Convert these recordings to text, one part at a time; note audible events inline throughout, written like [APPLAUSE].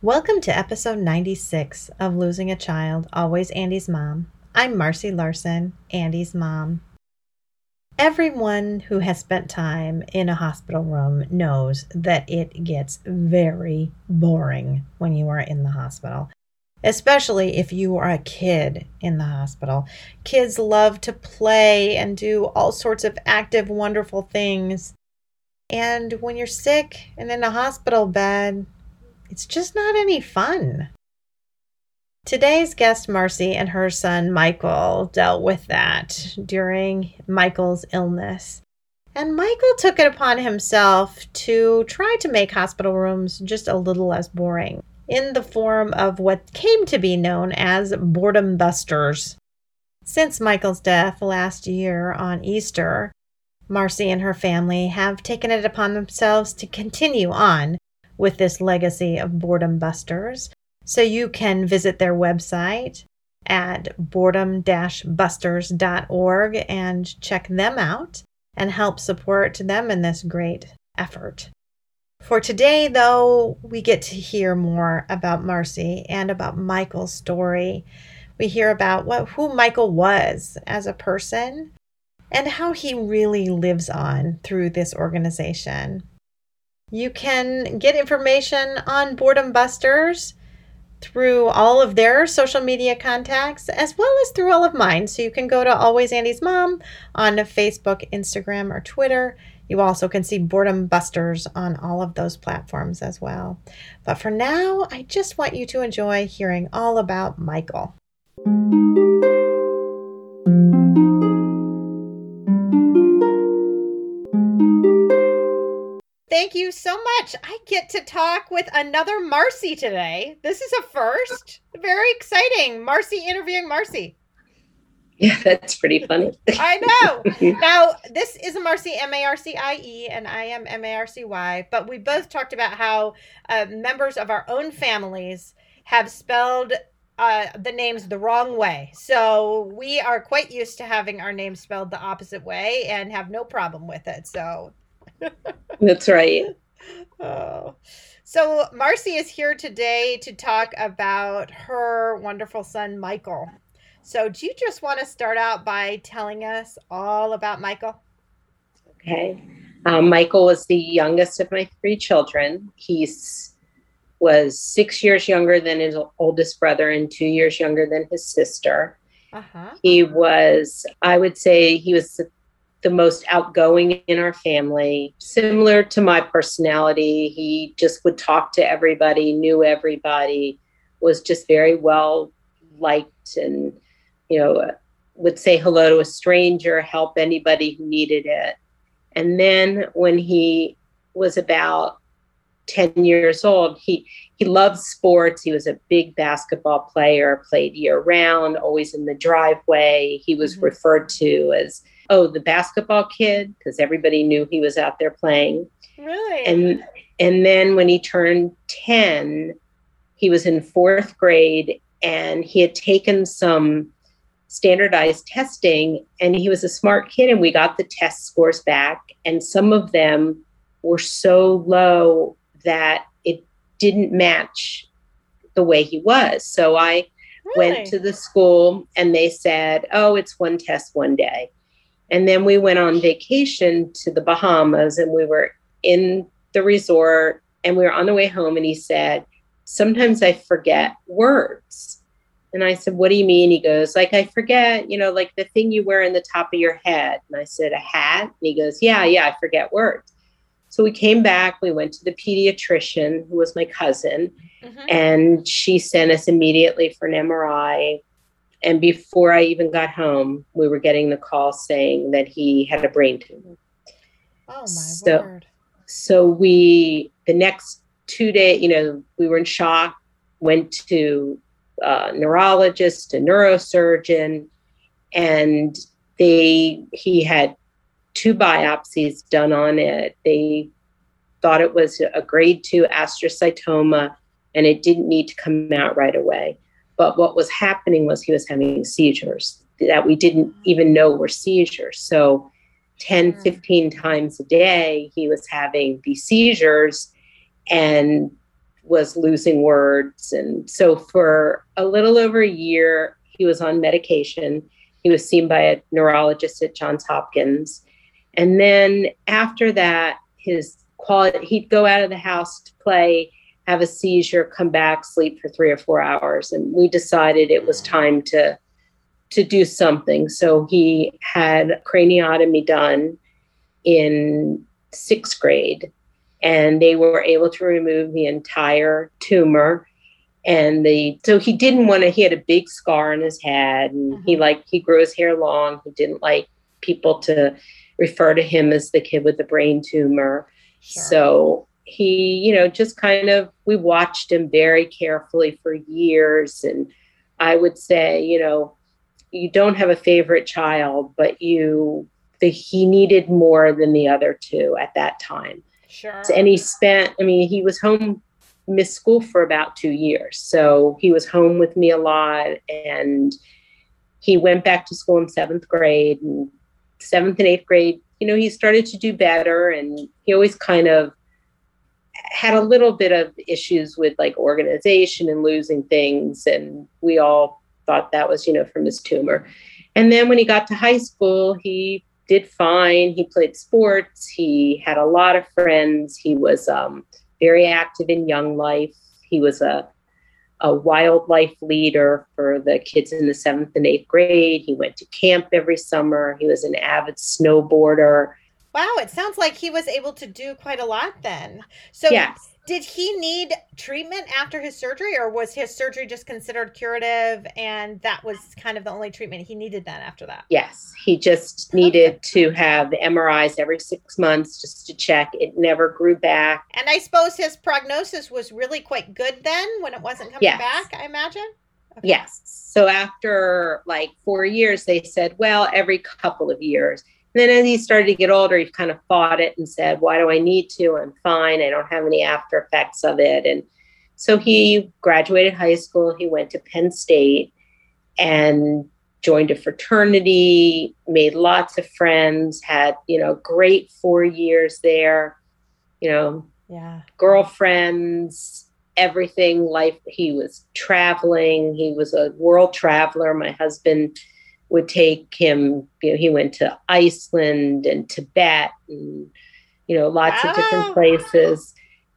Welcome to episode 96 of Losing a Child, Always Andy's Mom. I'm Marcy Larson, Andy's mom. Everyone who has spent time in a hospital room knows that it gets very boring when you are in the hospital, especially if you are a kid in the hospital. Kids love to play and do all sorts of active, wonderful things. And when you're sick and in a hospital bed, it's just not any fun. Today's guest, Marcy, and her son, Michael, dealt with that during Michael's illness. And Michael took it upon himself to try to make hospital rooms just a little less boring in the form of what came to be known as boredom busters. Since Michael's death last year on Easter, Marcy and her family have taken it upon themselves to continue on with this legacy of boredom busters. So you can visit their website at boredom busters.org and check them out and help support them in this great effort. For today, though, we get to hear more about Marcy and about Michael's story. We hear about what who Michael was as a person and how he really lives on through this organization. You can get information on Boredom Busters through all of their social media contacts as well as through all of mine. So you can go to Always Andy's Mom on Facebook, Instagram, or Twitter. You also can see Boredom Busters on all of those platforms as well. But for now, I just want you to enjoy hearing all about Michael. Thank you so much. I get to talk with another Marcy today. This is a first. Very exciting. Marcy interviewing Marcy. Yeah, [LAUGHS] that's pretty funny. I know. [LAUGHS] Now, this is a Marcy, M A R C I E, and I am M A R C Y, but we both talked about how uh, members of our own families have spelled uh, the names the wrong way. So we are quite used to having our names spelled the opposite way and have no problem with it. So [LAUGHS] that's right. Oh. So Marcy is here today to talk about her wonderful son Michael. So do you just want to start out by telling us all about Michael? Okay. Um, Michael was the youngest of my three children. He's was six years younger than his oldest brother and two years younger than his sister. Uh-huh. He was, I would say, he was the most outgoing in our family, similar to my personality. He just would talk to everybody, knew everybody, was just very well liked, and, you know, would say hello to a stranger, help anybody who needed it. And then when he was about 10 years old, he, he loved sports. He was a big basketball player, played year round, always in the driveway. He was mm-hmm. referred to as oh, the basketball kid, because everybody knew he was out there playing. Really? And and then when he turned 10, he was in fourth grade and he had taken some standardized testing and he was a smart kid and we got the test scores back and some of them were so low that it didn't match the way he was so i really? went to the school and they said oh it's one test one day and then we went on vacation to the Bahamas and we were in the resort and we were on the way home and he said, Sometimes I forget words. And I said, What do you mean? He goes, Like, I forget, you know, like the thing you wear in the top of your head. And I said, A hat? And he goes, Yeah, yeah, I forget words. So we came back, we went to the pediatrician, who was my cousin, mm-hmm. and she sent us immediately for an MRI And before I even got home, we were getting the call saying that he had a brain tumor. Oh my So- word. So we, the next two days, you know, we were in shock, went to a neurologist, a neurosurgeon, and they, he had two biopsies done on it. They thought it was a grade two astrocytoma and it didn't need to come out right away. But what was happening was he was having seizures that we didn't even know were seizures. So 10, hmm. 15 times a day, he was having these seizures and was losing words. And so for a little over a year, he was on medication. He was seen by a neurologist at Johns Hopkins. And then after that, his quality, he'd go out of the house to play, have a seizure, come back, sleep for three or four hours. And we decided it was time to to do something. So he had craniotomy done in sixth grade, and they were able to remove the entire tumor. And the so he didn't want to. He had a big scar on his head, and he Mhm. like he grew his hair long. He didn't like people to refer to him as the kid with the brain tumor. Sure. So he, you know, just kind of, we watched him very carefully for years. And I would say, you know, you don't have a favorite child, but you, the, he needed more than the other two at that time. Sure. And he spent, I mean, he was home, missed school for about two years. So he was home with me a lot. And he went back to school in seventh grade and seventh and eighth grade, you know, he started to do better. And he always kind of had a little bit of issues with like organization and losing things. And we all thought that was, you know, from his tumor. And then when he got to high school, he did fine. He played sports. He had a lot of friends. He was um, very active in young life. He was a a Young Life leader for the kids in the seventh and eighth grade. He went to camp every summer. He was an avid snowboarder. Wow, it sounds like he was able to do quite a lot then. So yes. did he need treatment after his surgery or was his surgery just considered curative and that was kind of the only treatment he needed then after that? Yes, he just needed to have the MRIs every six months just to check. It never grew back. And I suppose his prognosis was really quite good then when it wasn't coming Yes. back, I imagine. Okay. Yes. So after like four years, they said, well, every couple of years. And then as he started to get older, he kind of fought it and said, why do I need to? I'm fine. I don't have any after effects of it. And so he graduated high school. He went to Penn State and joined a fraternity, made lots of friends, had, you know, great four years there, you know, Yeah. girlfriends, everything. Life, he was traveling. He was a world traveler. My husband would take him, you know, he went to Iceland and Tibet and, you know, lots of different places.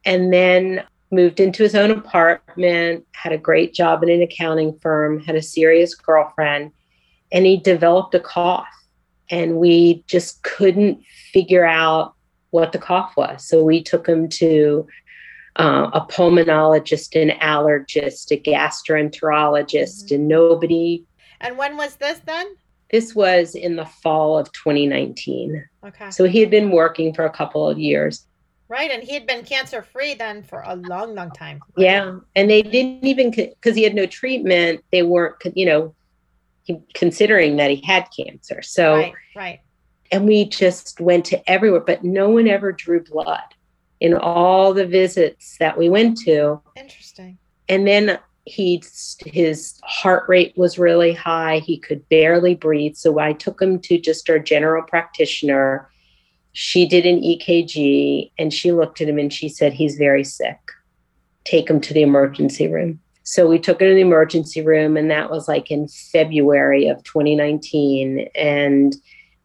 And then moved into his own apartment, had a great job in an accounting firm, had a serious girlfriend, and he developed a cough. And we just couldn't figure out what the cough was. So we took him to uh, a pulmonologist, an allergist, a gastroenterologist, Mhm. and nobody. And when was this then? This was in the fall of 2019. Okay. So he had been working for a couple of years. Right. And he had been cancer free then for a long, long time. Yeah. And they didn't even, because he had no treatment, they weren't, you know, considering that he had cancer. So, Right. Right. and we just went to everywhere, but no one ever drew blood in all the visits that we went to. Interesting. and then he his heart rate was really high. He could barely breathe. So i took him to just our general practitioner. She did an ekg and she looked at him and she said he's very sick. Take him to the emergency room. So we took him to the emergency room and that was like in february of 2019 and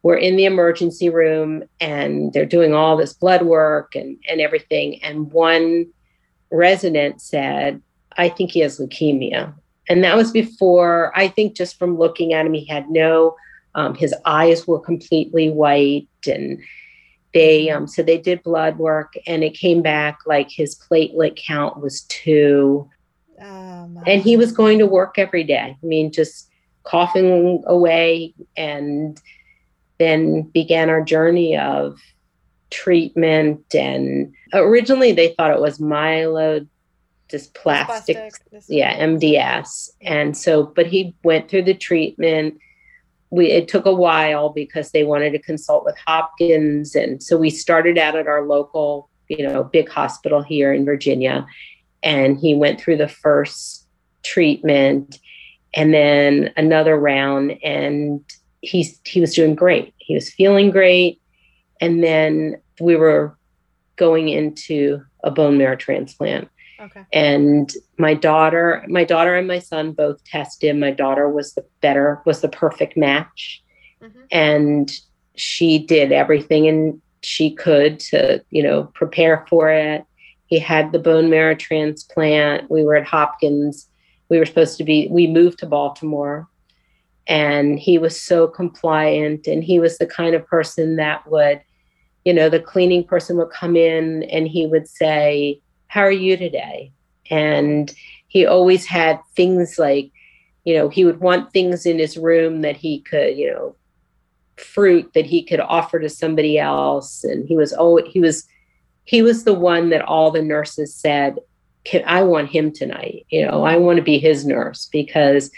we're in the emergency room and they're doing all this blood work and, and everything. And one resident said I think he has leukemia. And that was before, I think just from looking at him, he had no, um, his eyes were completely white. And they, um, so they did blood work and it came back like his platelet count was two. Oh. And he was going to work every day. I mean, just coughing away and then began our journey of treatment and originally they thought it was myelodysplastic Plastic, this- yeah mds and so but he went through the treatment. We it took a while because they wanted to consult with hopkins. And so we started out at our local you know big hospital here in virginia. And he went through the first treatment and then another round. And he's he was doing great. He was feeling great. And then we were going into a bone marrow transplant Okay. and my daughter my daughter and my son both tested. My daughter was the better was the perfect match. Mhm. and she did everything and she could to you know prepare for it. He had the bone marrow transplant. We were at hopkins. We were supposed to be we moved to baltimore. And he was so compliant and he was the kind of person that would you know the cleaning person would come in and he would say how are you today? And he always had things like you know he would want things in his room that he could you know fruit that he could offer to somebody else. And he was oh he was he was the one that all the nurses said Can, i want him tonight. You know i want to be his nurse because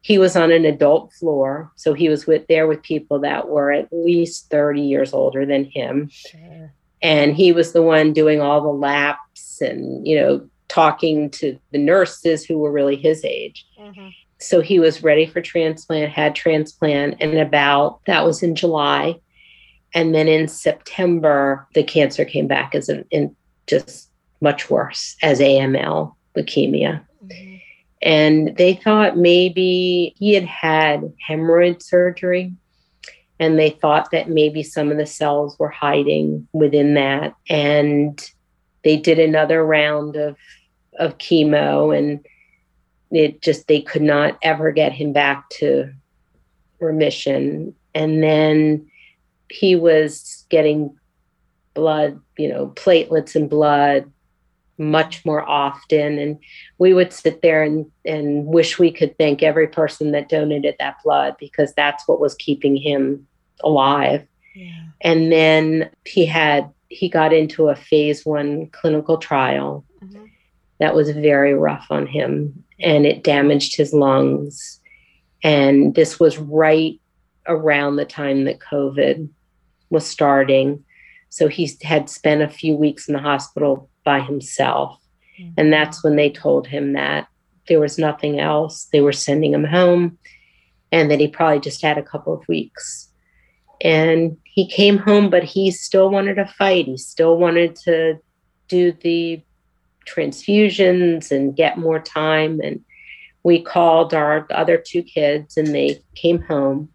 he was on an adult floor. So he was with there with people that were at least 30 years older than him. Sure. And he was the one doing all the laps and you know talking to the nurses who were really his age Mhm. so he was ready for transplant had transplant and about that was in july and then in september the cancer came back as an in just much worse as aml leukemia Mhm. and they thought maybe he had had hemorrhoid surgery and they thought that maybe some of the cells were hiding within that. And they did another round of of chemo and it just they could not ever get him back to remission. And then he was getting blood you know platelets and blood much more often and we would sit there and, and wish we could thank every person that donated that blood because that's what was keeping him alive Yeah. and then he had he got into a phase one clinical trial Mhm. that was very rough on him and it damaged his lungs and this was right around the time that covid was starting so he had spent a few weeks in the hospital by himself. Mm-hmm. And that's when they told him that there was nothing else. They were sending him home. And that he probably just had a couple of weeks. And he came home but he still wanted to fight. He still wanted to do the transfusions and get more time. And we called our other two kids and they came home.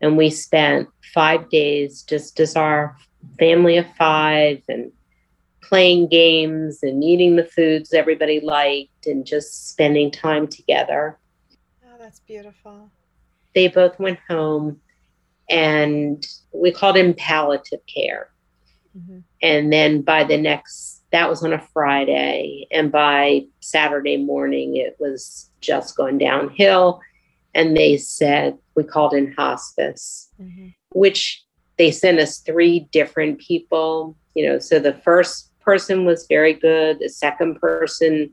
And we spent five days just as our family of five and playing games and eating the foods everybody liked and just spending time together Oh, that's beautiful. they both went home and we called him palliative care Mhm. and then by the next that was on a friday and by saturday morning it was just going downhill and they said we called in hospice Mhm. which they sent us three different people you know so the first person was very good. The second person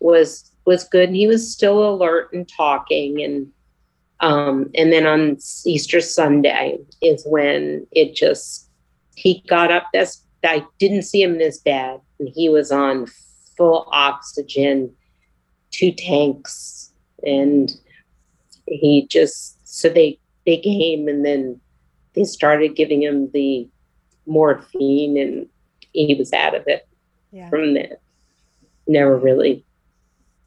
was was good. And he was still alert and talking. And um and then on easter sunday is when it just he got up that's i didn't see him in his bed and he was on full oxygen two tanks. And he just so they they came and then they started giving him the morphine and he was out of it Yeah. from there never really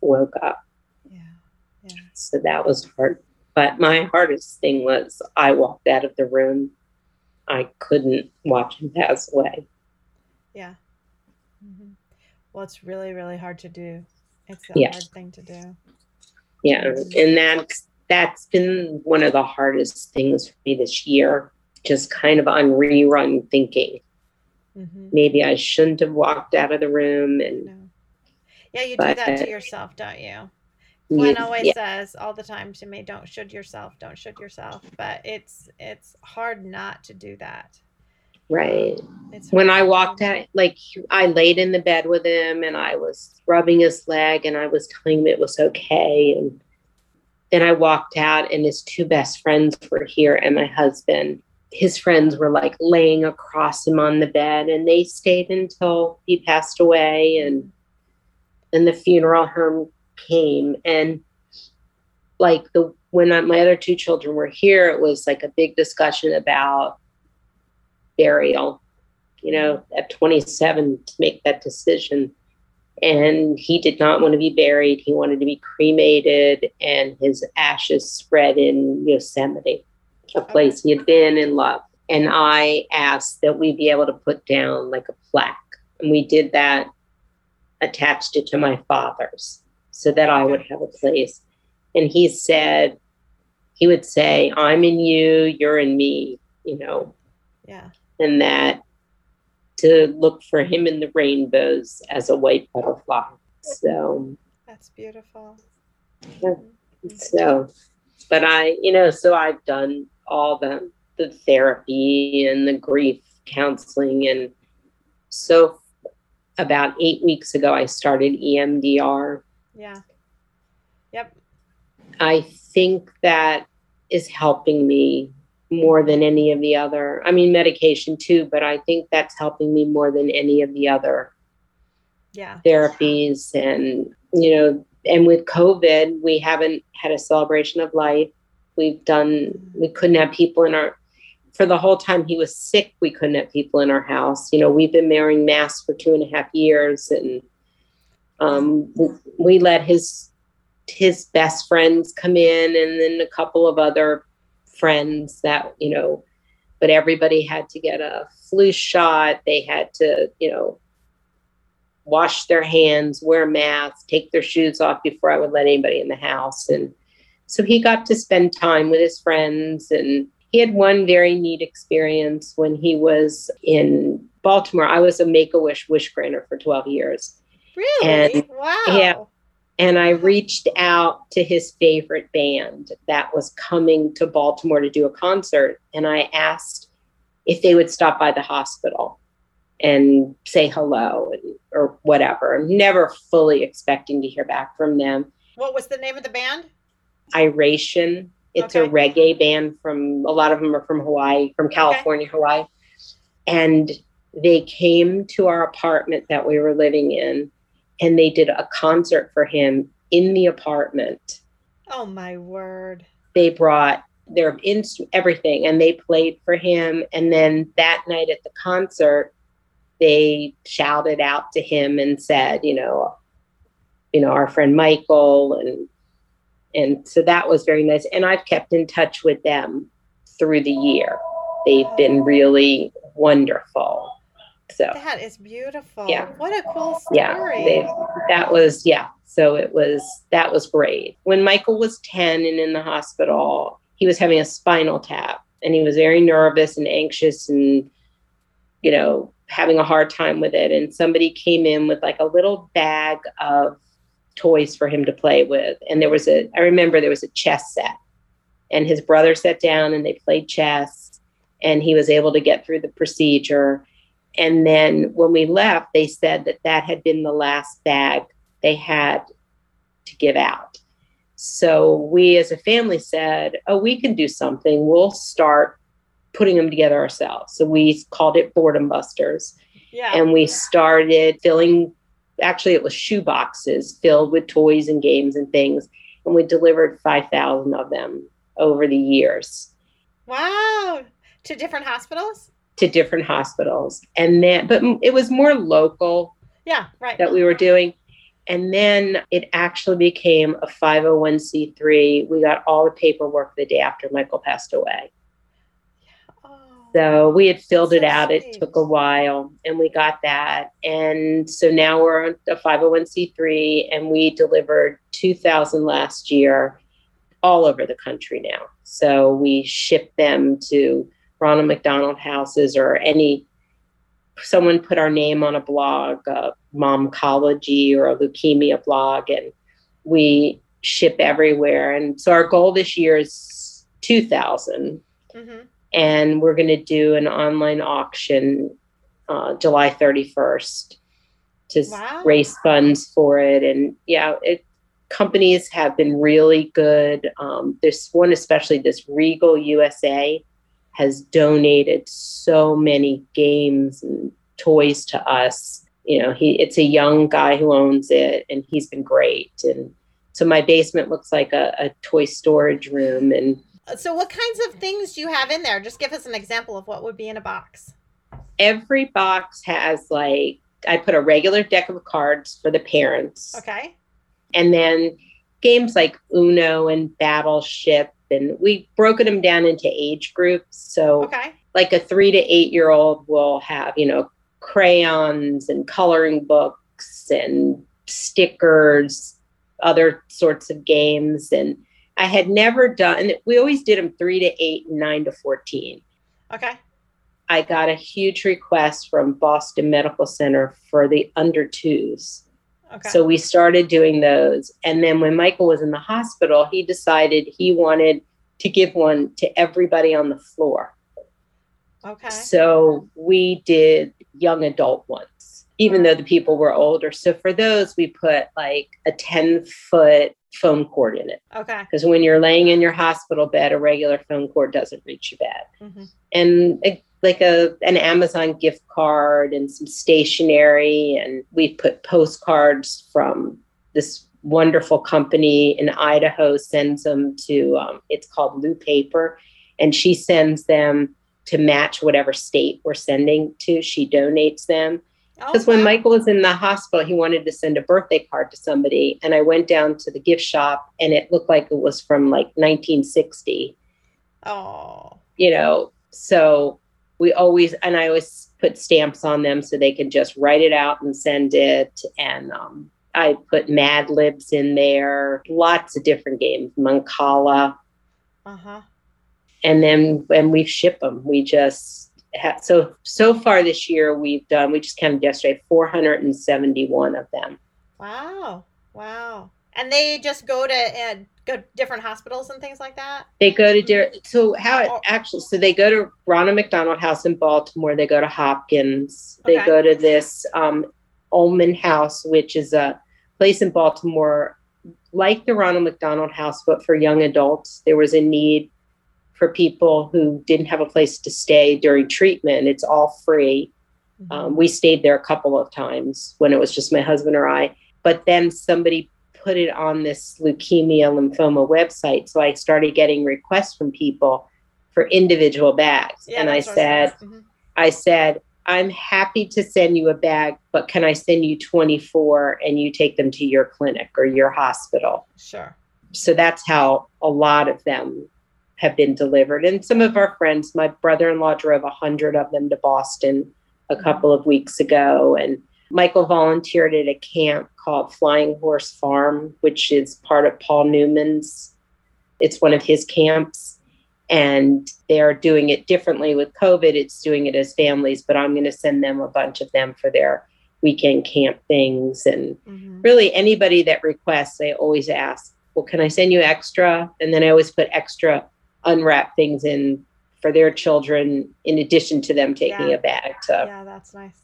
woke up Yeah. Yeah. so that was hard but my hardest thing was i walked out of the room i couldn't watch him pass away Yeah. hmm Well, it's really, really hard to do. It's a Yeah. hard thing to do. yeah and that's that's been one of the hardest things for me this year just kind of on rerun thinking hmm maybe i shouldn't have walked out of the room and No. Yeah, you do that to yourself, don't you? Gwen always yeah. says all the time to me, "Don't should yourself, don't should yourself." But it's it's hard not to do that. Right. It's When I walked out, like I laid in the bed with him, and I was rubbing his leg, and I was telling him it was okay, and then I walked out, and his two best friends were here, and my husband. His friends were like laying across him on the bed, and they stayed until he passed away, and then the funeral home came, and like the when I, my other two children were here, it was like a big discussion about burial. You know, at 27 to make that decision and he did not want to be buried. He wanted to be cremated, and his ashes spread in Yosemite, a place he had been and loved. And I asked that we be able to put down like a plaque, and we did that, attached it to my father's, so that I would have a place. And he said, he would say, "I'm in you, you're in me," you know. Yeah. And that to look for him in the rainbows as a white butterfly. So that's beautiful. Yeah. Mm-hmm. So, but I, you know, so I've done all the the therapy and the grief counseling, and so about eight weeks ago, I started EMDR. Yeah. Yep. I think that is helping me more than any of the other. I mean, medication too, but I think that's helping me more than any of the other yeah. therapies. And, you know, and with COVID, we haven't had a celebration of life. We've done, we couldn't have people in our, for the whole time he was sick, we couldn't have people in our house. You know, we've been wearing masks for two and a half years and um, we let his his best friends come in and then a couple of other friends that, you know, but everybody had to get a flu shot. They had to, you know, wash their hands, wear masks, take their shoes off before I would let anybody in the house. And so he got to spend time with his friends. And he had one very neat experience when he was in Baltimore. I was a Make a Wish wish granter for 12 years. Really? And, wow. Yeah and I reached out to his favorite band that was coming to Baltimore to do a concert. And I asked if they would stop by the hospital and say hello and, or whatever. I'm never fully expecting to hear back from them. What was the name of the band? Iration. It's okay. a reggae band from a lot of them are from Hawaii, from California, okay. Hawaii. And they came to our apartment that we were living in and they did a concert for him in the apartment. Oh my word. They brought their in everything and they played for him and then that night at the concert they shouted out to him and said, you know, you know, our friend Michael and and so that was very nice and I've kept in touch with them through the year. They've been really wonderful. So that is beautiful. Yeah. What a cool story. Yeah. They, that was, yeah. So it was, that was great. When Michael was 10 and in the hospital, he was having a spinal tap and he was very nervous and anxious and, you know, having a hard time with it. And somebody came in with like a little bag of toys for him to play with. And there was a, I remember there was a chess set and his brother sat down and they played chess and he was able to get through the procedure and then when we left, they said that that had been the last bag they had to give out. So we as a family said, oh, we can do something. We'll start putting them together ourselves. So we called it Boredom Busters. Yeah. And we started filling, actually, it was shoe boxes filled with toys and games and things. And we delivered 5,000 of them over the years. Wow. To different hospitals? to different hospitals. And then, but it was more local. Yeah, right. That we were doing. And then it actually became a 501c3. We got all the paperwork the day after Michael passed away. So we had filled it out. It took a while and we got that. And so now we're on a 501c3 and we delivered 2,000 last year all over the country now. So we ship them to Ronald McDonald houses or any someone put our name on a blog, a momcology or a leukemia blog, and we ship everywhere. And so our goal this year is 2,000. Mm-hmm. And we're going to do an online auction uh, July 31st to wow. raise funds for it. And yeah, it, companies have been really good. Um, this one, especially this Regal USA, has donated so many games and toys to us. You know, he it's a young guy who owns it, and he's been great. And so my basement looks like a, a toy storage room. And so, what kinds of things do you have in there? Just give us an example of what would be in a box. Every box has like I put a regular deck of cards for the parents. Okay. And then games like Uno and Battleship, and we've broken them down into age groups. So, okay. like a three to eight year old will have, you know, crayons and coloring books and stickers, other sorts of games. And I had never done, we always did them three to eight nine to 14. Okay. I got a huge request from Boston Medical Center for the under twos. Okay. So we started doing those. And then when Michael was in the hospital, he decided he wanted to give one to everybody on the floor. Okay. So we did young adult ones, even though the people were older. So for those, we put like a 10 foot phone cord in it. Okay. Because when you're laying in your hospital bed, a regular phone cord doesn't reach your bed. Mm-hmm. And like a an Amazon gift card and some stationery, and we put postcards from this wonderful company in Idaho sends them to um, it's called Lou Paper, and she sends them to match whatever state we're sending to. She donates them. Because oh, wow. when Michael was in the hospital, he wanted to send a birthday card to somebody. And I went down to the gift shop and it looked like it was from like 1960. Oh. You know, so we always and I always put stamps on them so they can just write it out and send it. And um, I put Mad Libs in there, lots of different games, Mancala. Uh huh. And then when we ship them, we just so so far this year we've done we just counted yesterday 471 of them. Wow! Wow! And they just go to uh, go different hospitals and things like that? They go to different. So how it oh. actually? So they go to Ronald McDonald House in Baltimore. They go to Hopkins. They okay. go to this um, Ulman House, which is a place in Baltimore, like the Ronald McDonald House, but for young adults. There was a need for people who didn't have a place to stay during treatment. It's all free. Mm-hmm. Um, we stayed there a couple of times when it was just my husband or I. But then somebody put it on this leukemia lymphoma website. So I started getting requests from people for individual bags. Yeah, and I said, mm-hmm. I said, I'm happy to send you a bag, but can I send you 24 and you take them to your clinic or your hospital? Sure. So that's how a lot of them have been delivered. And some of our friends, my brother in law drove a 100 of them to Boston a couple of weeks ago. And Michael volunteered at a camp called Flying Horse Farm, which is part of Paul Newman's. It's one of his camps. And they are doing it differently with COVID. It's doing it as families, but I'm going to send them a bunch of them for their weekend camp things. And mm-hmm. really, anybody that requests, I always ask, Well, can I send you extra? And then I always put extra unwrapped things in for their children in addition to them taking yeah. a bag to yeah that's nice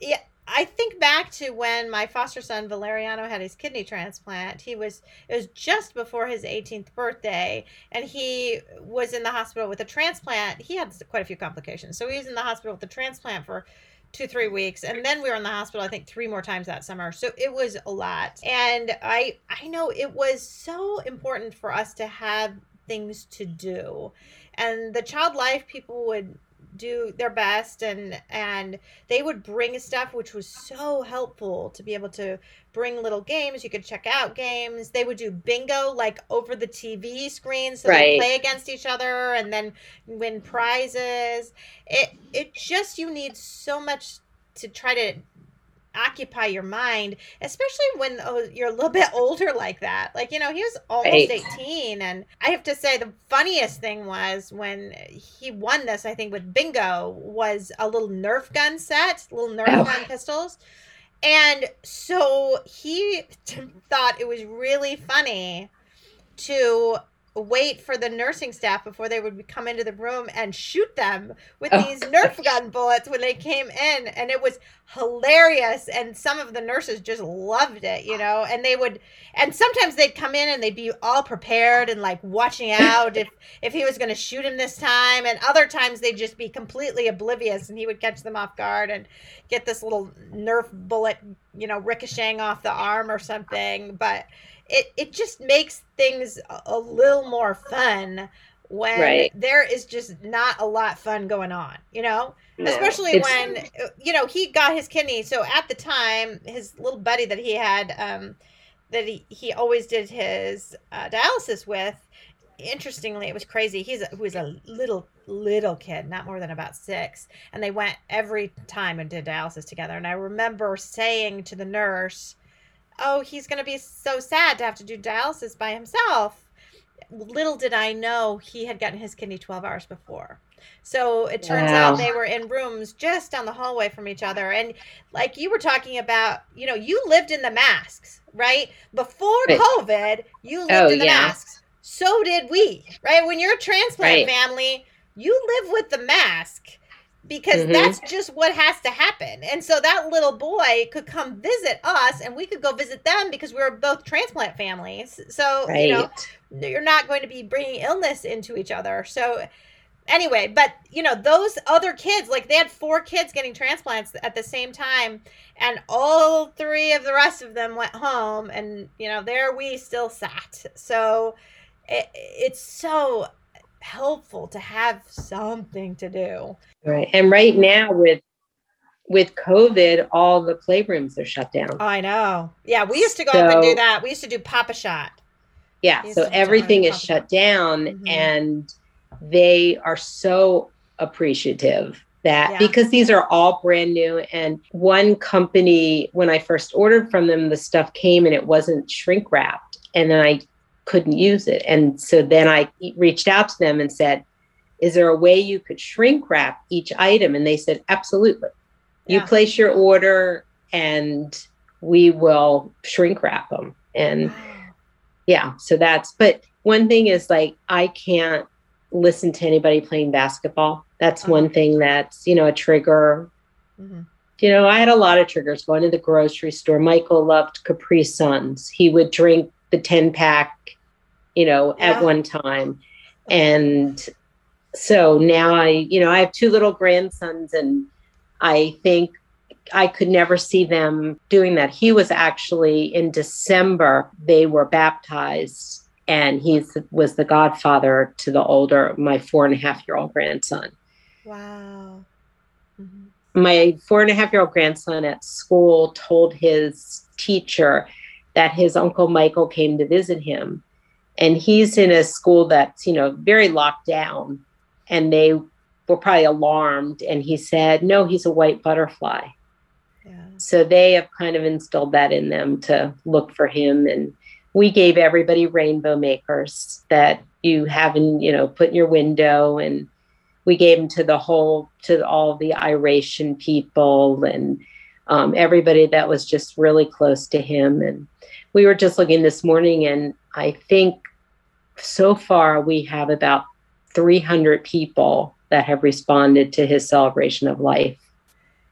yeah I think back to when my foster son Valeriano had his kidney transplant. He was it was just before his 18th birthday and he was in the hospital with a transplant. He had quite a few complications. So he was in the hospital with a transplant for 2 3 weeks and then we were in the hospital I think 3 more times that summer. So it was a lot. And I I know it was so important for us to have things to do. And the child life people would do their best and and they would bring stuff which was so helpful to be able to bring little games you could check out games they would do bingo like over the tv screen so right. they play against each other and then win prizes it it just you need so much to try to occupy your mind, especially when oh, you're a little bit [LAUGHS] older like that. Like, you know, he was almost right. 18. And I have to say, the funniest thing was when he won this, I think, with bingo, was a little Nerf gun set, little Nerf oh. gun pistols. And so he [LAUGHS] thought it was really funny to wait for the nursing staff before they would come into the room and shoot them with Oh, these Nerf gun bullets when they came in. And it was hilarious. And some of the nurses just loved it, you know, and they would, and sometimes they'd come in and they'd be all prepared and like watching out if, [LAUGHS] if he was going to shoot him this time. And other times they'd just be completely oblivious and he would catch them off guard and get this little Nerf bullet, you know, ricocheting off the arm or something. But, it it just makes things a, little more fun when Right. there is just not a lot fun going on, you know? No, Especially when you know, he got his kidney. So at the time, his little buddy that he had um that he, he always did his uh, dialysis with interestingly it was crazy he's a, he was a little little kid not more than about six and they went every time and did dialysis together and i remember saying to the nurse oh, he's going to be so sad to have to do dialysis by himself. Little did I know he had gotten his kidney 12 hours before. So it turns Wow. out they were in rooms just down the hallway from each other. And like you were talking about, you know, you lived in the masks, right? Before Right. COVID, you lived Oh, in the yeah. masks. So did we, right? When you're a transplant Right. family, you live with the mask because Mhm. that's just what has to happen. And so that little boy could come visit us and we could go visit them because we were both transplant families. So, Right. you know, you're not going to be bringing illness into each other. So, anyway, but you know, those other kids, like they had four kids getting transplants at the same time, and all three of the rest of them went home, and you know, there we still sat. So, it, it's so helpful to have something to do. Right. And right now with with COVID, all the playrooms are shut down. I know. Yeah, we used to go up and do that. We used to do Papa Shot. Yeah. So everything is shut down Mhm. and they are so appreciative that Yeah. because these are all brand new and one company when I first ordered from them the stuff came and it wasn't shrink wrapped and then I couldn't use it. And so then I reached out to them and said is there a way you could shrink wrap each item? And they said absolutely. You place your order and we will shrink wrap them and [SIGHS] yeah so that's but one thing is like i can't listen to anybody playing basketball. That's one Uh-huh. thing that's you know a trigger. Mhm. you know i had a lot of triggers going to the grocery store. Michael loved capri suns. He would drink the 10 pack you know Yeah. at one time and so now i you know i have two little grandsons and i think I could never see them doing that. He was actually in December, they were baptized, and he was the godfather to the older, my four and a half year old grandson. Wow. Mhm. My four and a half year old grandson at school told his teacher that his uncle Michael came to visit him. And he's in a school that's, you know, very locked down. And they were probably alarmed. And he said, No, he's a white butterfly. Yeah. So they have kind of instilled that in them to look for him. And we gave everybody rainbow makers that you have in, you know, put in your window. And we gave them to the whole, to all the Iration people and um, everybody that was just really close to him. And we were just looking this morning, and I think so far we have about 300 people that have responded to his celebration of life.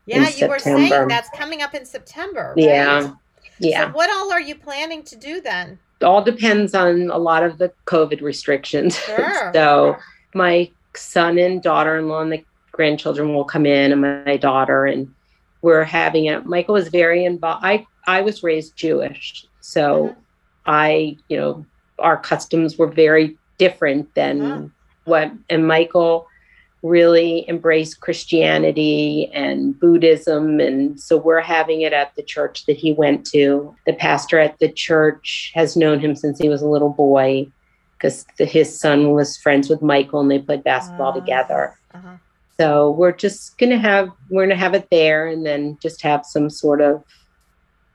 Yeah, you were saying that's coming up in September. Right? Yeah. Yeah. So what all are you planning to do then? all depends on a lot of the COVID restrictions. [LAUGHS] Sure. so my son and daughter-in-law and the grandchildren will come in, and my daughter, and we're having it. Michael was very involved. I I was raised Jewish, so Mhm. I you know our customs were very different than what, and Michael really embraced Christianity and Buddhism. And so we're having it at the church that he went to. The pastor at the church has known him since he was a little boy because his son was friends with Michael and they played basketball Ah. together. Uh-huh. So we're just going to have, we're going to have it there and then just have some sort of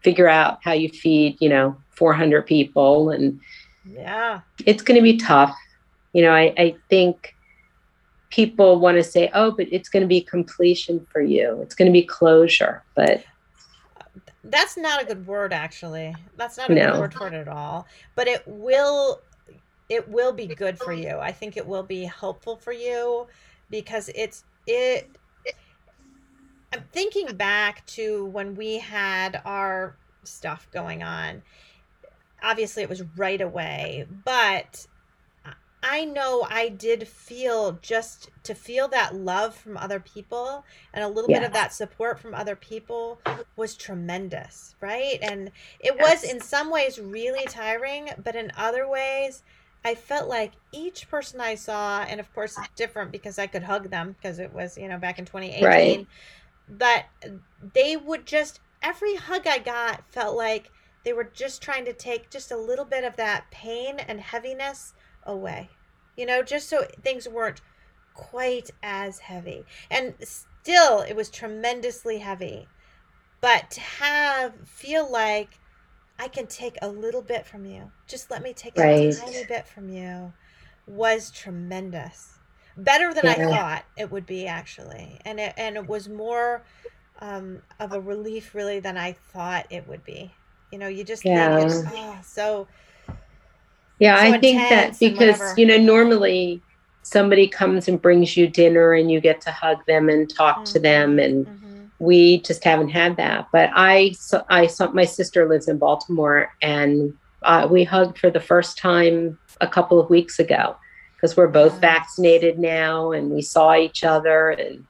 figure out how you feed, you know, 400 people. And Yeah. it's going to be tough. You know, I, I think people want to say, oh, but it's going to be completion for you. It's going to be closure. But that's not a good word actually that's not a No. good word for it at all but it will it will be good for you i think it will be helpful for you because it's it i'm thinking back to when we had our stuff going on. Obviously it was right away but i know i did feel just to feel that love from other people and a little bit of that support from other people was tremendous right? And it was in some ways really tiring but in other ways i felt like each person i saw and of course it's different because i could hug them because it was you know back in 2018 Right. But they would just every hug i got felt like they were just trying to take just a little bit of that pain and heaviness away. You know just so things weren't quite as heavy. And still it was tremendously heavy. But to have feel like i can take a little bit from you just let me take a tiny bit from you was tremendous better than i thought it would be actually. And it and it was more um, of a relief really than i thought it would be. You know you just think it's oh, so Yeah, so I think that because, you know, normally somebody comes and brings you dinner and you get to hug them and talk to them and mhm. we just haven't had that. But I saw, I saw my sister lives in Baltimore and uh, we hugged for the first time a couple of weeks ago because we're both vaccinated now and we saw each other and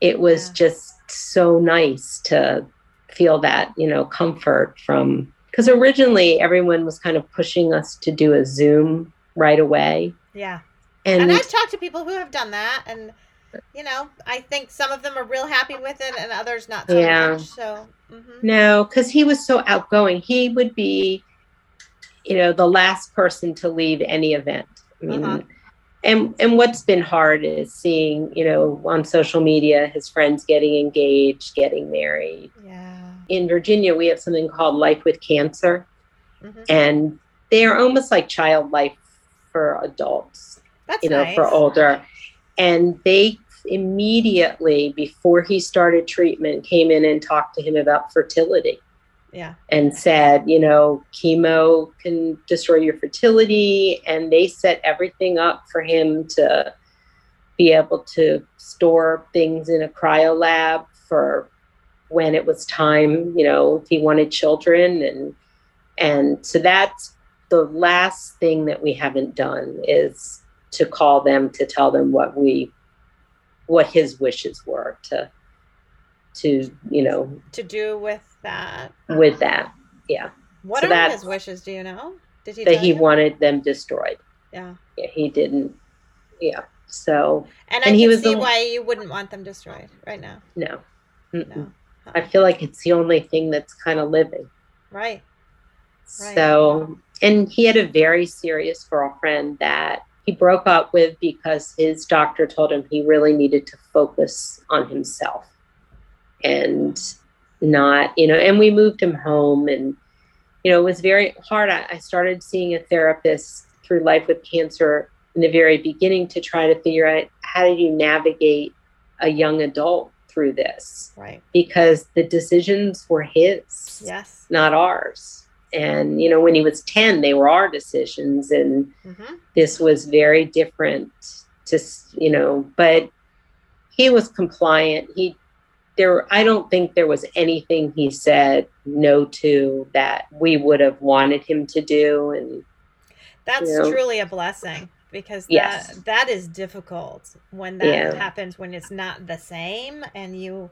it was Yeah. just so nice to feel that you know comfort from because originally everyone was kind of pushing us to do a zoom right away yeah and, and I've talked to people who have done that, and you know, I think some of them are real happy with it, and others not so Yeah. much. So, mhm. No, because he was so outgoing. He would be, you know, the last person to leave any event. I mean, Uh-huh. And and what's been hard is seeing, you know, on social media his friends getting engaged, getting married. yeah, In Virginia, we have something called Life with Cancer, Mhm. and they are almost like child life for adults, that's you know, nice. for older. And they immediately before he started treatment came in and talked to him about fertility Yeah, and said, you know, chemo can destroy your fertility. And they set everything up for him to be able to store things in a cryo lab for when it was time, you know, if he wanted children. And, and so that's the last thing that we haven't done is to call them to tell them what we, what his wishes were to, to, you know, to do with that. with that. Yeah. What So are his wishes? Do you know? Did he? that he you? wanted them destroyed. Yeah, Yeah, he didn't. Yeah. So and I And he can was see the- why you wouldn't want them destroyed right now. no. Mm-mm. No, I feel like it's the only thing that's kind of living. right. Right. So, and he had a very serious girlfriend that he broke up with because his doctor told him he really needed to focus on himself and not, you know, and we moved him home and, you know, it was very hard. I, I started seeing a therapist through Life with Cancer in the very beginning to try to figure out how do you navigate a young adult through this Right. because the decisions were his Yes. not ours. And, you know, when he was 10, they were our decisions. And hmm this was very different to, you know, but he was compliant. He, there, I don't think there was anything he said no to that we would have wanted him to do. And That's You know? truly a blessing because that that is difficult when that Yeah. happens when it's not the same and you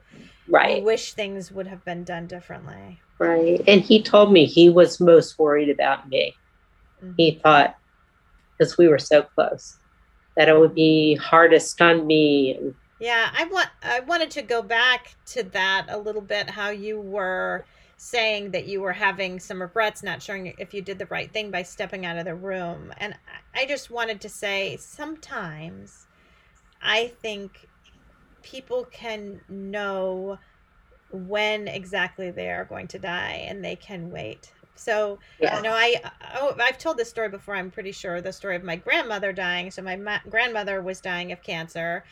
right, you wish things would have been done differently. right. And he told me he was most worried about me. Mhm. He thought, because we were so close, that it would be hardest on me. And, Yeah, I want I wanted to go back to that a little bit how you were saying that you were having some regrets not sure if you did the right thing by stepping out of the room. And I- I just wanted to say sometimes I think people can know when exactly they are going to die and they can wait. So, yeah. you know, I oh, I've told this story before. I'm pretty sure the story of my grandmother dying. So my ma- grandmother was dying of cancer,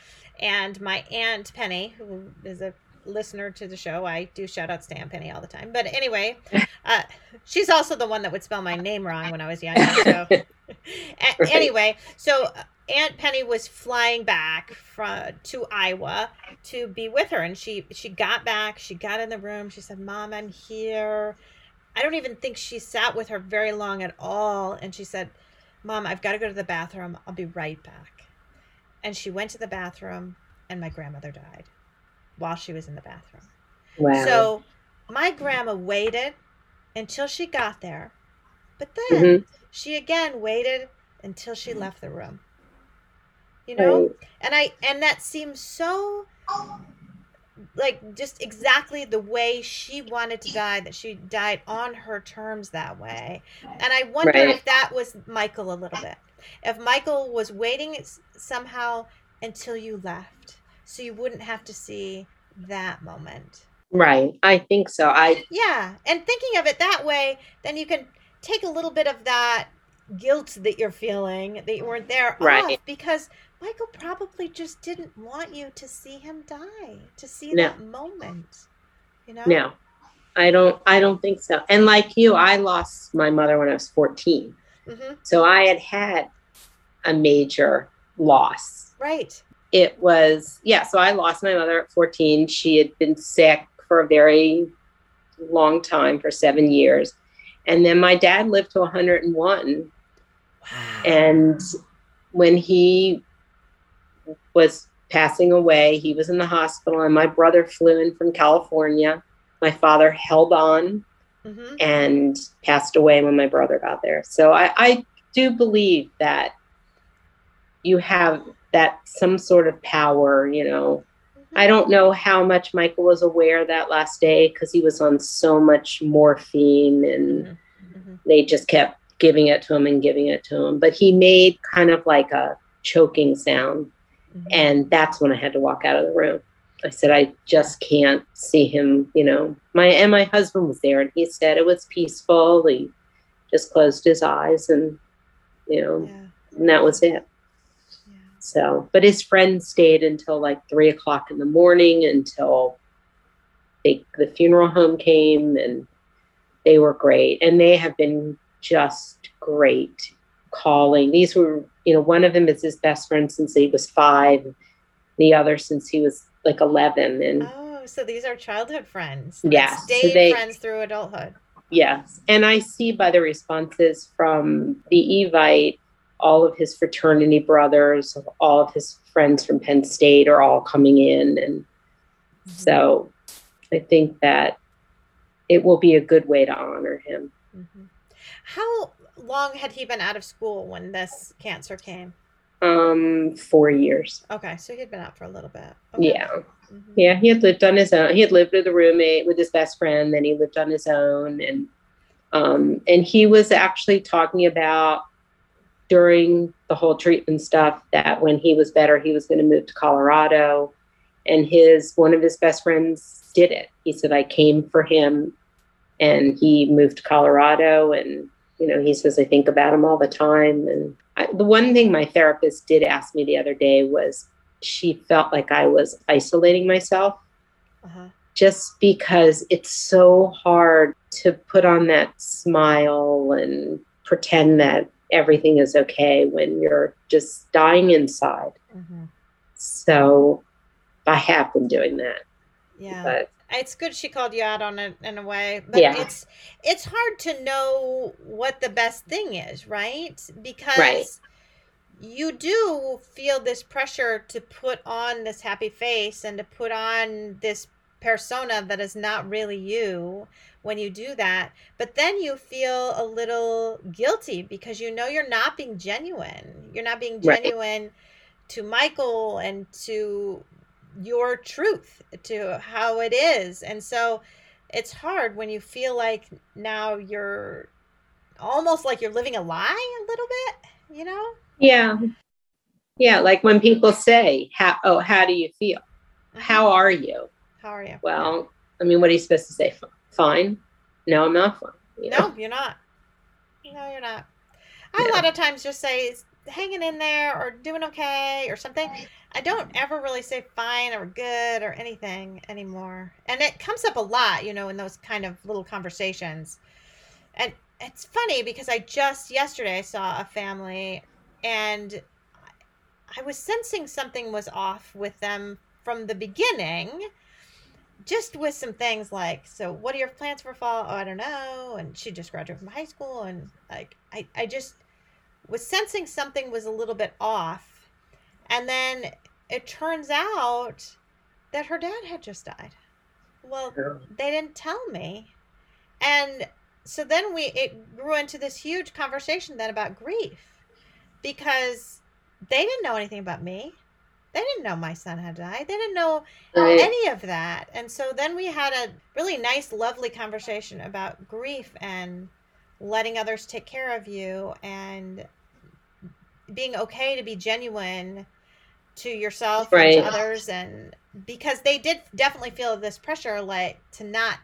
and my aunt Penny, who is a listener to the show. I do shout outs to Aunt Penny all the time. But anyway, [LAUGHS] uh, she's also the one that would spell my name wrong when I was young. So [LAUGHS] a- anyway, so uh, Aunt Penny was flying back from to Iowa to be with her, and she she got back. She got in the room. She said, "Mom, I'm here." I don't even think she sat with her very long at all, and she said, "Mom, I've got to go to the bathroom. I'll be right back." And she went to the bathroom, and my grandmother died while she was in the bathroom. Wow. So my grandma waited until she got there, but then Mhm. she again waited until she left the room. You know, Right. and I and that seems so like just exactly the way she wanted to die that she died on her terms that way and i wonder Right. if that was michael a little bit if michael was waiting somehow until you left so you wouldn't have to see that moment Right. I think so. I yeah and thinking of it that way then you can take a little bit of that guilt that you're feeling that you weren't there Right. off because michael probably just didn't want you to see him die to see No. that moment you know no. I don't I don't think so. And like you, I lost my mother when I was 14. Hmm So I had had a major loss. right It was yeah, so I lost my mother at 14. She had been sick for a very long time for 7 years. And then my dad lived to 101 wow and when he was passing away he was in the hospital and my brother flew in from california my father held on hmm and passed away when my brother got there so i, I do believe that you have that some sort of power you know i don't know how much michael was aware that last day because he was on so much morphine and hmm they just kept giving it to him and giving it to him. But he made kind of like a choking sound. hmm And that's when I had to walk out of the room. I said, I just can't see him, you know. My and my husband was there and he said it was peaceful. He just closed his eyes and you know, yeah, and that was it. yeah. So but his friends stayed until like three o'clock in the morning until they the funeral home came and they were great. And they have been just great calling. These were, you know, one of them is his best friend since he was five, the other since he was like 11. And oh so these are childhood friends Yeah, so they- friends through adulthood yes. And I see by the responses from the Evite, all of his fraternity brothers, all of his friends from Penn State are all coming in. And so I think that it will be a good way to honor him. Mhm. How long had he been out of school when this cancer came? Um, four years. Okay, so he'd been out for a little bit. Okay. Yeah. Mhm. Yeah, he had lived on his own. He had lived with a roommate with his best friend, then he lived on his own and um and he was actually talking about during the whole treatment stuff that when he was better he was going to move to Colorado and his one of his best friends did it. He said I came for him and he moved to Colorado and you know he says I think about him all the time and I, the one thing my therapist did ask me the other day was she felt like I was isolating myself Uh-huh. just because it's so hard to put on that smile and pretend that everything is okay when you're just dying inside. Mhm. So I have been doing that. Yeah. But it's good she called you out on it in a way but Yeah. it's it's hard to know what the best thing is right because Right. you do feel this pressure to put on this happy face and to put on this persona that is not really you when you do that but then you feel a little guilty because you know you're not being genuine you're not being Right. genuine to michael and to your truth to how it is and so it's hard when you feel like now you're almost like you're living a lie a little bit you know yeah. Yeah, like when people say, how oh, how do you feel? Uh-huh. How are you? how are you Well, I mean, what are you supposed to say? Fine. No, I'm not fine. you know? no you're not no you're not i a lot of times just say hanging in there or doing okay or something, I don't ever really say fine or good or anything anymore. And it comes up a lot, you know, in those kind of little conversations. And it's funny because I just yesterday saw a family and I was sensing something was off with them from the beginning just with some things like so what are your plans for fall oh i don't know and she just graduated from high school and like i, I just was sensing something was a little bit off and then it turns out that her dad had just died well they didn't tell me and so then we it grew into this huge conversation then about grief because they didn't know anything about me they didn't know my son had died. They didn't know right. any of that. And so then we had a really nice, lovely conversation about grief and letting others take care of you and being okay to be genuine to yourself right. and to others and because they did definitely feel this pressure like to not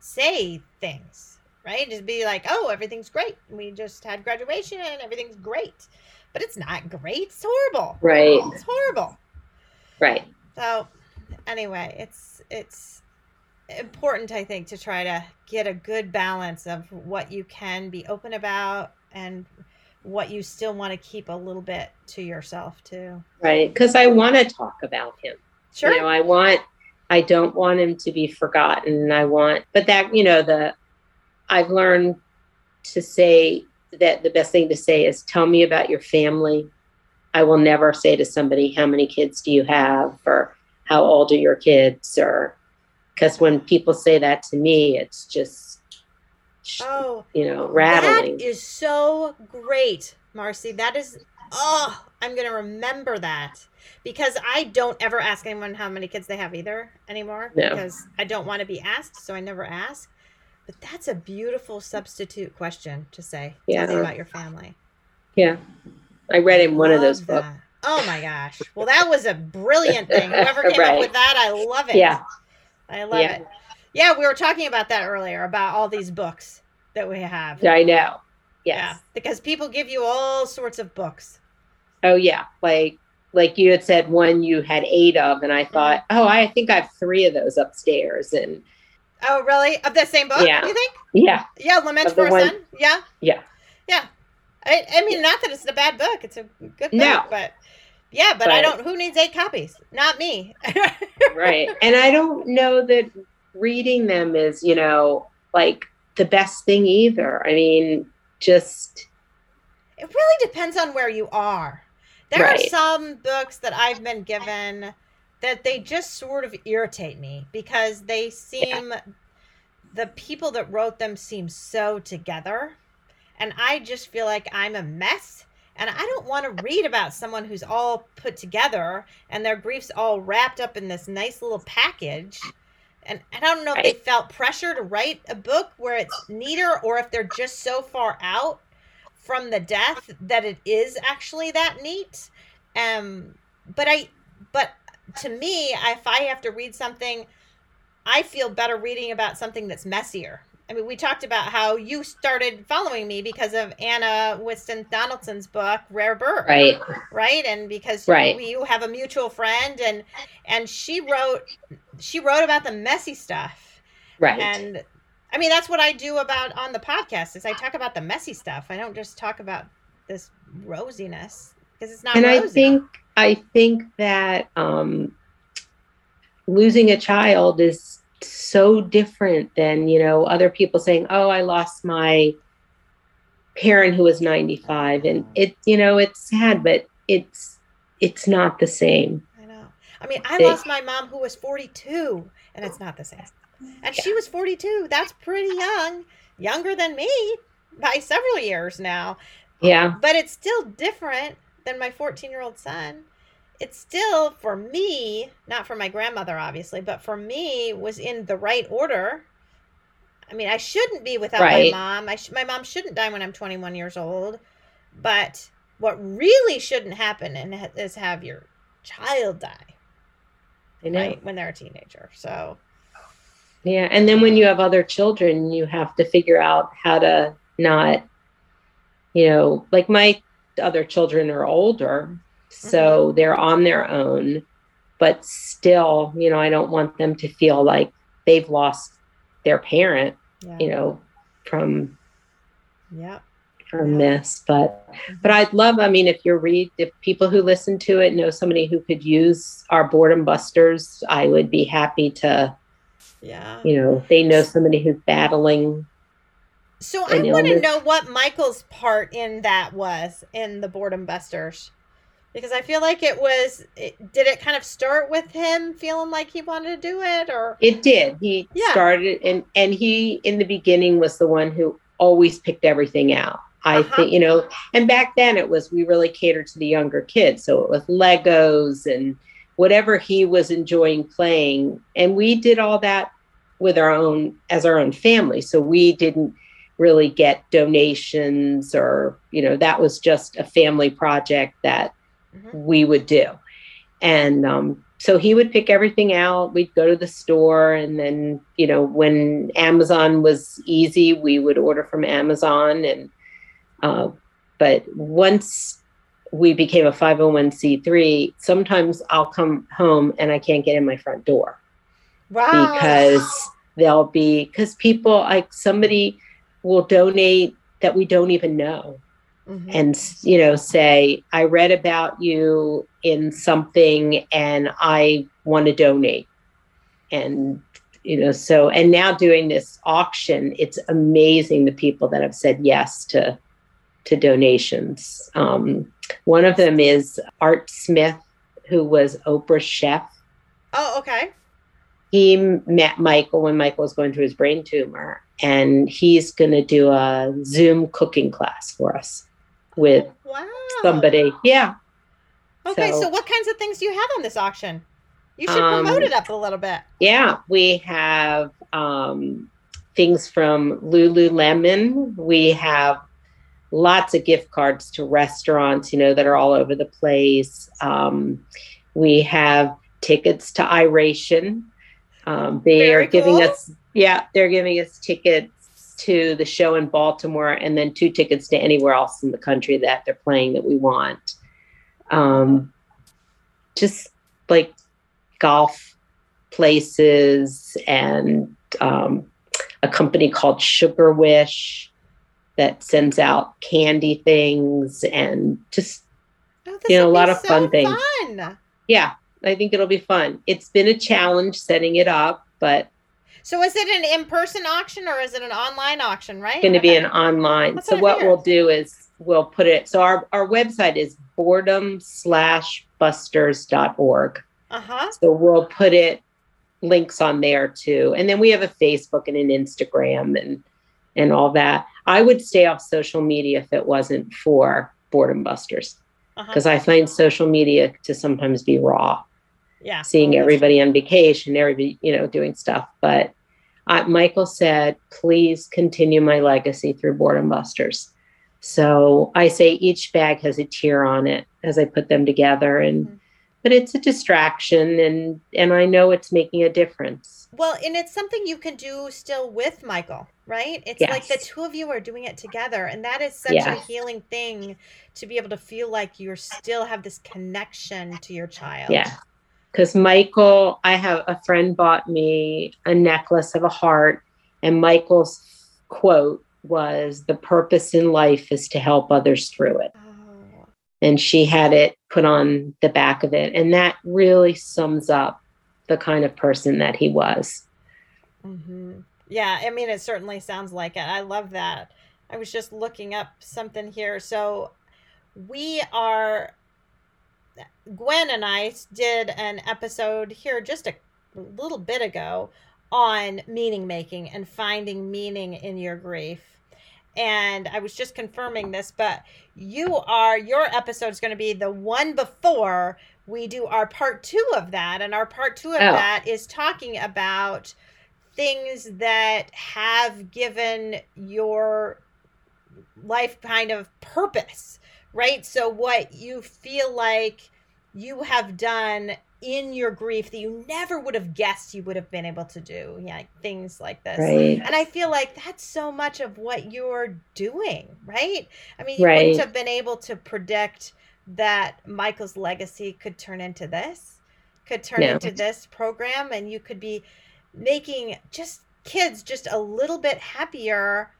say things right just be like oh everything's great we just had graduation and everything's great but it's not great. It's horrible. Right. It's horrible. Right. So anyway, it's it's important I think to try to get a good balance of what you can be open about and what you still want to keep a little bit to yourself too. Right, cuz I want to talk about him. Sure. You know, I want I don't want him to be forgotten. I want but that, you know, the I've learned to say that the best thing to say is tell me about your family. I will never say to somebody, how many kids do you have or how old are your kids or because when people say that to me, it's just oh you know rattling. That is so great, Marcy. That is oh, I'm gonna remember that because I don't ever ask anyone how many kids they have either anymore no. because I don't want to be asked, so I never ask. But that's a beautiful substitute question to say. Yeah. Tell me about your family. Yeah. I read in one of those books. Oh my gosh. Well, that was a brilliant thing. Whoever [LAUGHS] came right. up with that, I love it. Yeah. I love yeah. it. Yeah, we were talking about that earlier about all these books that we have. I know. Yes. Yeah. Because people give you all sorts of books. Oh yeah. Like like you had said one you had eight of and I thought, mm-hmm. oh, I think I have three of those upstairs and Oh, really? Of the same book? Yeah. You think? Yeah. Yeah. Lament for a one... Son. Yeah. Yeah. Yeah. I, I mean, not that it's a bad book. It's a good book, no. but yeah, but, but I don't. Who needs eight copies? Not me. [LAUGHS] right. And I don't know that reading them is, you know, like the best thing either. I mean, just. It really depends on where you are. There right. are some books that I've been given that they just sort of irritate me because they seem yeah. the people that wrote them seem so together and I just feel like I'm a mess and I don't want to read about someone who's all put together and their grief's all wrapped up in this nice little package. And, I don't know if they felt pressure to write a book where it's neater or if they're just so far out from the death that it is actually that neat. Um, but I, but to me, if I have to read something, I feel better reading about something that's messier. I mean, we talked about how you started following me because of Anna Whiston Donaldson's book, Rare Bird. Right. Right. And because right. you, you have a mutual friend and and she wrote she wrote about the messy stuff. Right. And I mean that's what I do about on the podcast is I talk about the messy stuff. I don't just talk about this rosiness because it's not And rosy. I think I think that um, losing a child is so different than you know other people saying, "Oh, I lost my parent who was 95," and it you know it's sad, but it's it's not the same. I know. I mean, I it, lost my mom who was 42, and it's not the same. And yeah. she was 42. That's pretty young, younger than me by several years now. Yeah. But it's still different than my 14 year old son it's still for me not for my grandmother obviously but for me was in the right order. I mean i shouldn't be without right. my mom. I sh- my mom shouldn't die when i'm 21 years old but what really shouldn't happen is have your child die right when they're a teenager so. Yeah and then when you have other children you have to figure out how to not you know like my other children are older, so mm-hmm. they're on their own. But still, you know, I don't want them to feel like they've lost their parent, yeah. you know, from yeah from yeah. this. But mm-hmm. but I'd love, I mean, if you read if people who listen to it know somebody who could use our boredom busters, I would be happy to yeah. You know, they know somebody who's battling so I want to know what Michael's part in that was in the boredom busters. Because I feel like it was it, did it kind of start with him feeling like he wanted to do it or It did. He yeah. started and and he in the beginning was the one who always picked everything out. I uh-huh. think, you know, and back then it was we really catered to the younger kids. So it was Legos and whatever he was enjoying playing. And we did all that with our own as our own family. So we didn't really get donations or you know that was just a family project that mm-hmm. we would do and um, so he would pick everything out we'd go to the store and then you know when amazon was easy we would order from amazon and uh, but once we became a 501c3 sometimes i'll come home and i can't get in my front door wow. because there'll be because people like somebody will donate that we don't even know mm-hmm. and you know say i read about you in something and i want to donate. And you know so and now doing this auction it's amazing the people that have said yes to to donations. Um, one of them is art smith who was oprah's chef. Oh okay. He met michael when michael was going through his brain tumor and he's going to do a Zoom cooking class for us with wow. somebody. Yeah. Okay, so, so, what kinds of things do you have on this auction? You should um, promote it up a little bit. Yeah, we have um, things from Lululemon. We have lots of gift cards to restaurants, you know, that are all over the place. Um, we have tickets to Iration. Um, they Very are giving cool. us yeah, they're giving us tickets to the show in Baltimore and then two tickets to anywhere else in the country that they're playing that we want. Um, just like golf places and um, a company called Sugar Wish that sends out candy things and just oh, you know a lot of so fun things. Fun. Yeah, I think it'll be fun. It's been a challenge setting it up, but so is it an in-person auction or is it an online auction, right? It's Going to be an online. That's so what, what we'll do is we'll put it. So our, our website is boredom slash busters.org. Uh-huh. So we'll put it links on there too. And then we have a Facebook and an Instagram and and all that. I would stay off social media if it wasn't for boredom busters. Because uh-huh. I find social media to sometimes be raw yeah. seeing everybody on vacation everybody you know doing stuff. But uh, michael said please continue my legacy through boredom busters. So i say each bag has a tear on it as i put them together and mm-hmm. but it's a distraction and and i know it's making a difference. Well and it's something you can do still with michael right? It's yes. like the two of you are doing it together and that is such yes. a healing thing to be able to feel like you still have this connection to your child. Yeah because Michael, I have a friend bought me a necklace of a heart, and Michael's quote was, The purpose in life is to help others through it. Oh. And she had it put on the back of it. And that really sums up the kind of person that he was. Mm-hmm. Yeah, I mean, it certainly sounds like it. I love that. I was just looking up something here. So we are Gwen and I did an episode here just a little bit ago on meaning making and finding meaning in your grief. And I was just confirming this, but you are, your episode is going to be the one before we do our part two of that. And our part two of oh. that is talking about things that have given your life kind of purpose, right? So, what you feel like you have done in your grief that you never would have guessed you would have been able to do. Yeah, things like this. Right. And I feel like that's so much of what you're doing, right? I mean, you Right. wouldn't have been able to predict that Michael's legacy could turn into this, could turn No. into this program, and you could be making just kids just a little bit happier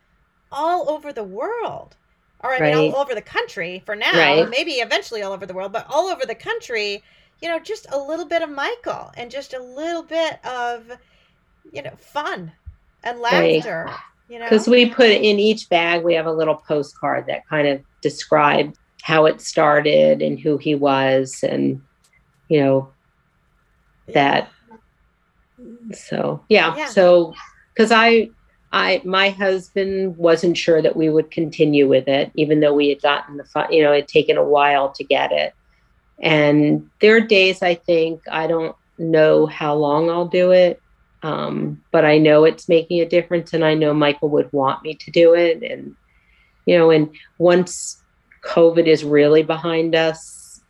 all over the world. Or I mean, all over the country for now. Right. Maybe eventually all over the world, but all over the country. You know, just a little bit of Michael and just a little bit of, you know, fun and Right. laughter. You know, Because we put in each bag, we have a little postcard that kind of describes how it started and who he was, and you know that. So yeah, Yeah. so because I, I, my husband wasn't sure that we would continue with it, even though we had gotten the, you know, it had taken a while to get it. And there are days I think I don't know how long I'll do it, um, but I know it's making a difference, and I know Michael would want me to do it. And you know, and once COVID is really behind us,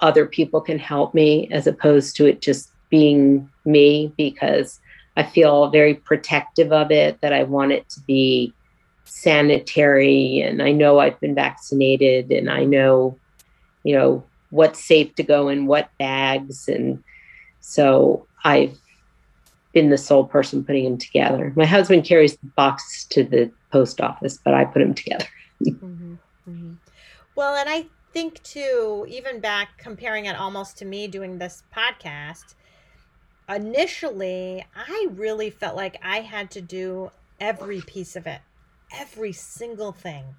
other people can help me as opposed to it just being me because I feel very protective of it, that I want it to be sanitary. And I know I've been vaccinated and I know, you know, what's safe to go in what bags. And so I've been the sole person putting them together. My husband carries the box to the post office, but I put them together. [LAUGHS] Mhm, mhm. Well, and I think too, even back comparing it almost to me doing this podcast, initially, I really felt like I had to do every piece of it, every single thing.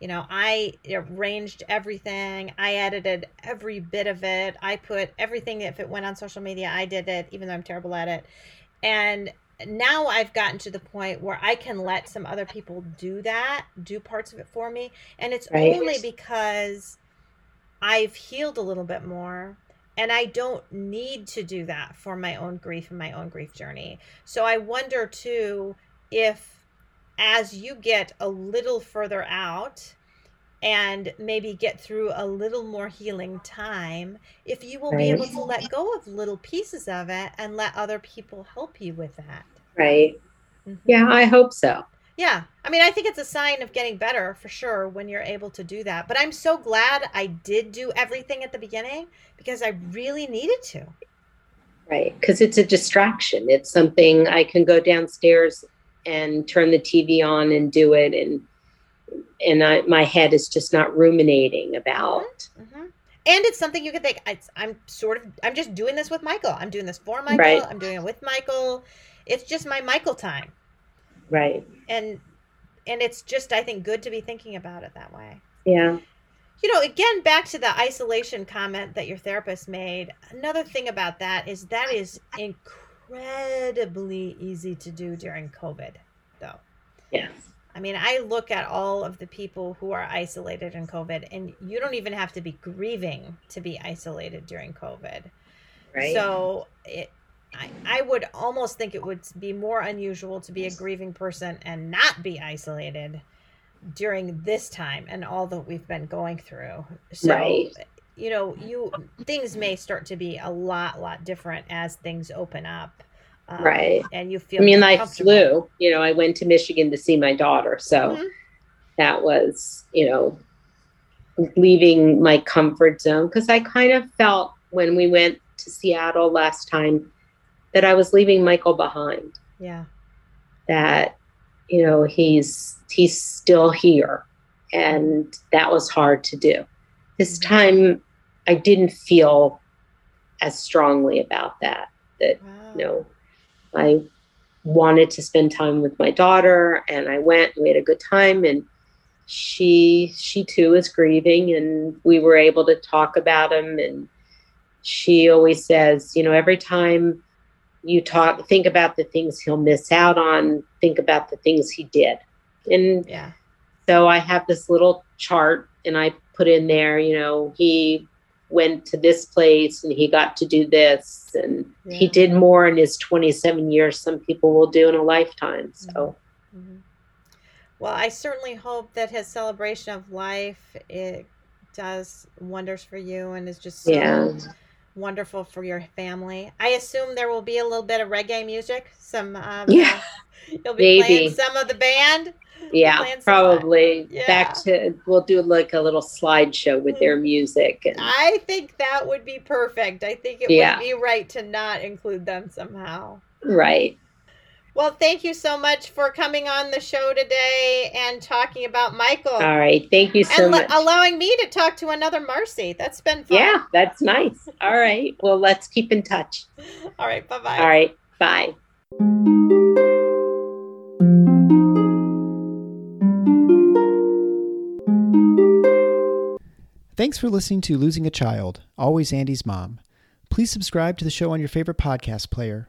You know, I arranged everything. I edited every bit of it. I put everything, if it went on social media, I did it, even though I'm terrible at it. And now I've gotten to the point where I can let some other people do that, do parts of it for me. And it's Right. only because I've healed a little bit more and I don't need to do that for my own grief and my own grief journey. So I wonder too if as you get a little further out and maybe get through a little more healing time, if you will be able to let go of little pieces of it and let other people help you with that. Right. Mhm. Yeah, I hope so. Yeah. I mean, I think it's a sign of getting better for sure when you're able to do that. But I'm so glad I did do everything at the beginning because I really needed to. Right. Because it's a distraction. It's something I can go downstairs and turn the TV on and do it. And, and I, my head is just not ruminating about. hmm And it's something you can think, I, I'm sort of, I'm just doing this with Michael. I'm doing this for Michael. Right. I'm doing it with Michael. It's just my Michael time. Right. And, and it's just, I think, good to be thinking about it that way. Yeah. You know, again, back to the isolation comment that your therapist made. Another thing about that is that is incredibly easy to do during COVID, though. Yes. I mean, I look at all of the people who are isolated in COVID, and you don't even have to be grieving to be isolated during COVID. Right. So it, I, I would almost think it would be more unusual to be a grieving person and not be isolated during this time and all that we've been going through. So, Right. you know, you things may start to be a lot, lot different as things open up. Um, Right. And you feel. I mean, I flew. You know, I went to Michigan to see my daughter. So Mhm. that was, you know, leaving my comfort zone because I kind of felt when we went to Seattle last time that I was leaving Michael behind. Yeah. That, you know, he's he's still here. And that was hard to do. This Mhm. time I didn't feel as strongly about that. That Wow. you know, I wanted to spend time with my daughter and I went and we had a good time and she she too is grieving and we were able to talk about him and she always says, you know, every time you talk think about the things he'll miss out on, think about the things he did. And Yeah. so I have this little chart and I put in there, you know, he went to this place and he got to do this and he did more in his 27 years some people will do in a lifetime. So, Mhm. Well, I certainly hope that his celebration of life it does wonders for you and is just so yeah. Wonderful for your family. I assume there will be a little bit of reggae music. Some um, Yeah. [LAUGHS] you'll be playing some of the band. Yeah, probably Yeah. back to we'll do like a little slideshow with their music. And, I think that would be perfect. I think it Yeah. would be right to not include them somehow. right. Well, thank you so much for coming on the show today and talking about Michael All right. Thank you so and much. le- allowing me to talk to another Marcy. That's been fun. yeah, that's nice. [LAUGHS] All right. Well, let's keep in touch. All right. Bye bye. All right. Bye. Thanks for listening to Losing a Child, Always Andy's Mom. Please subscribe to the show on your favorite podcast player.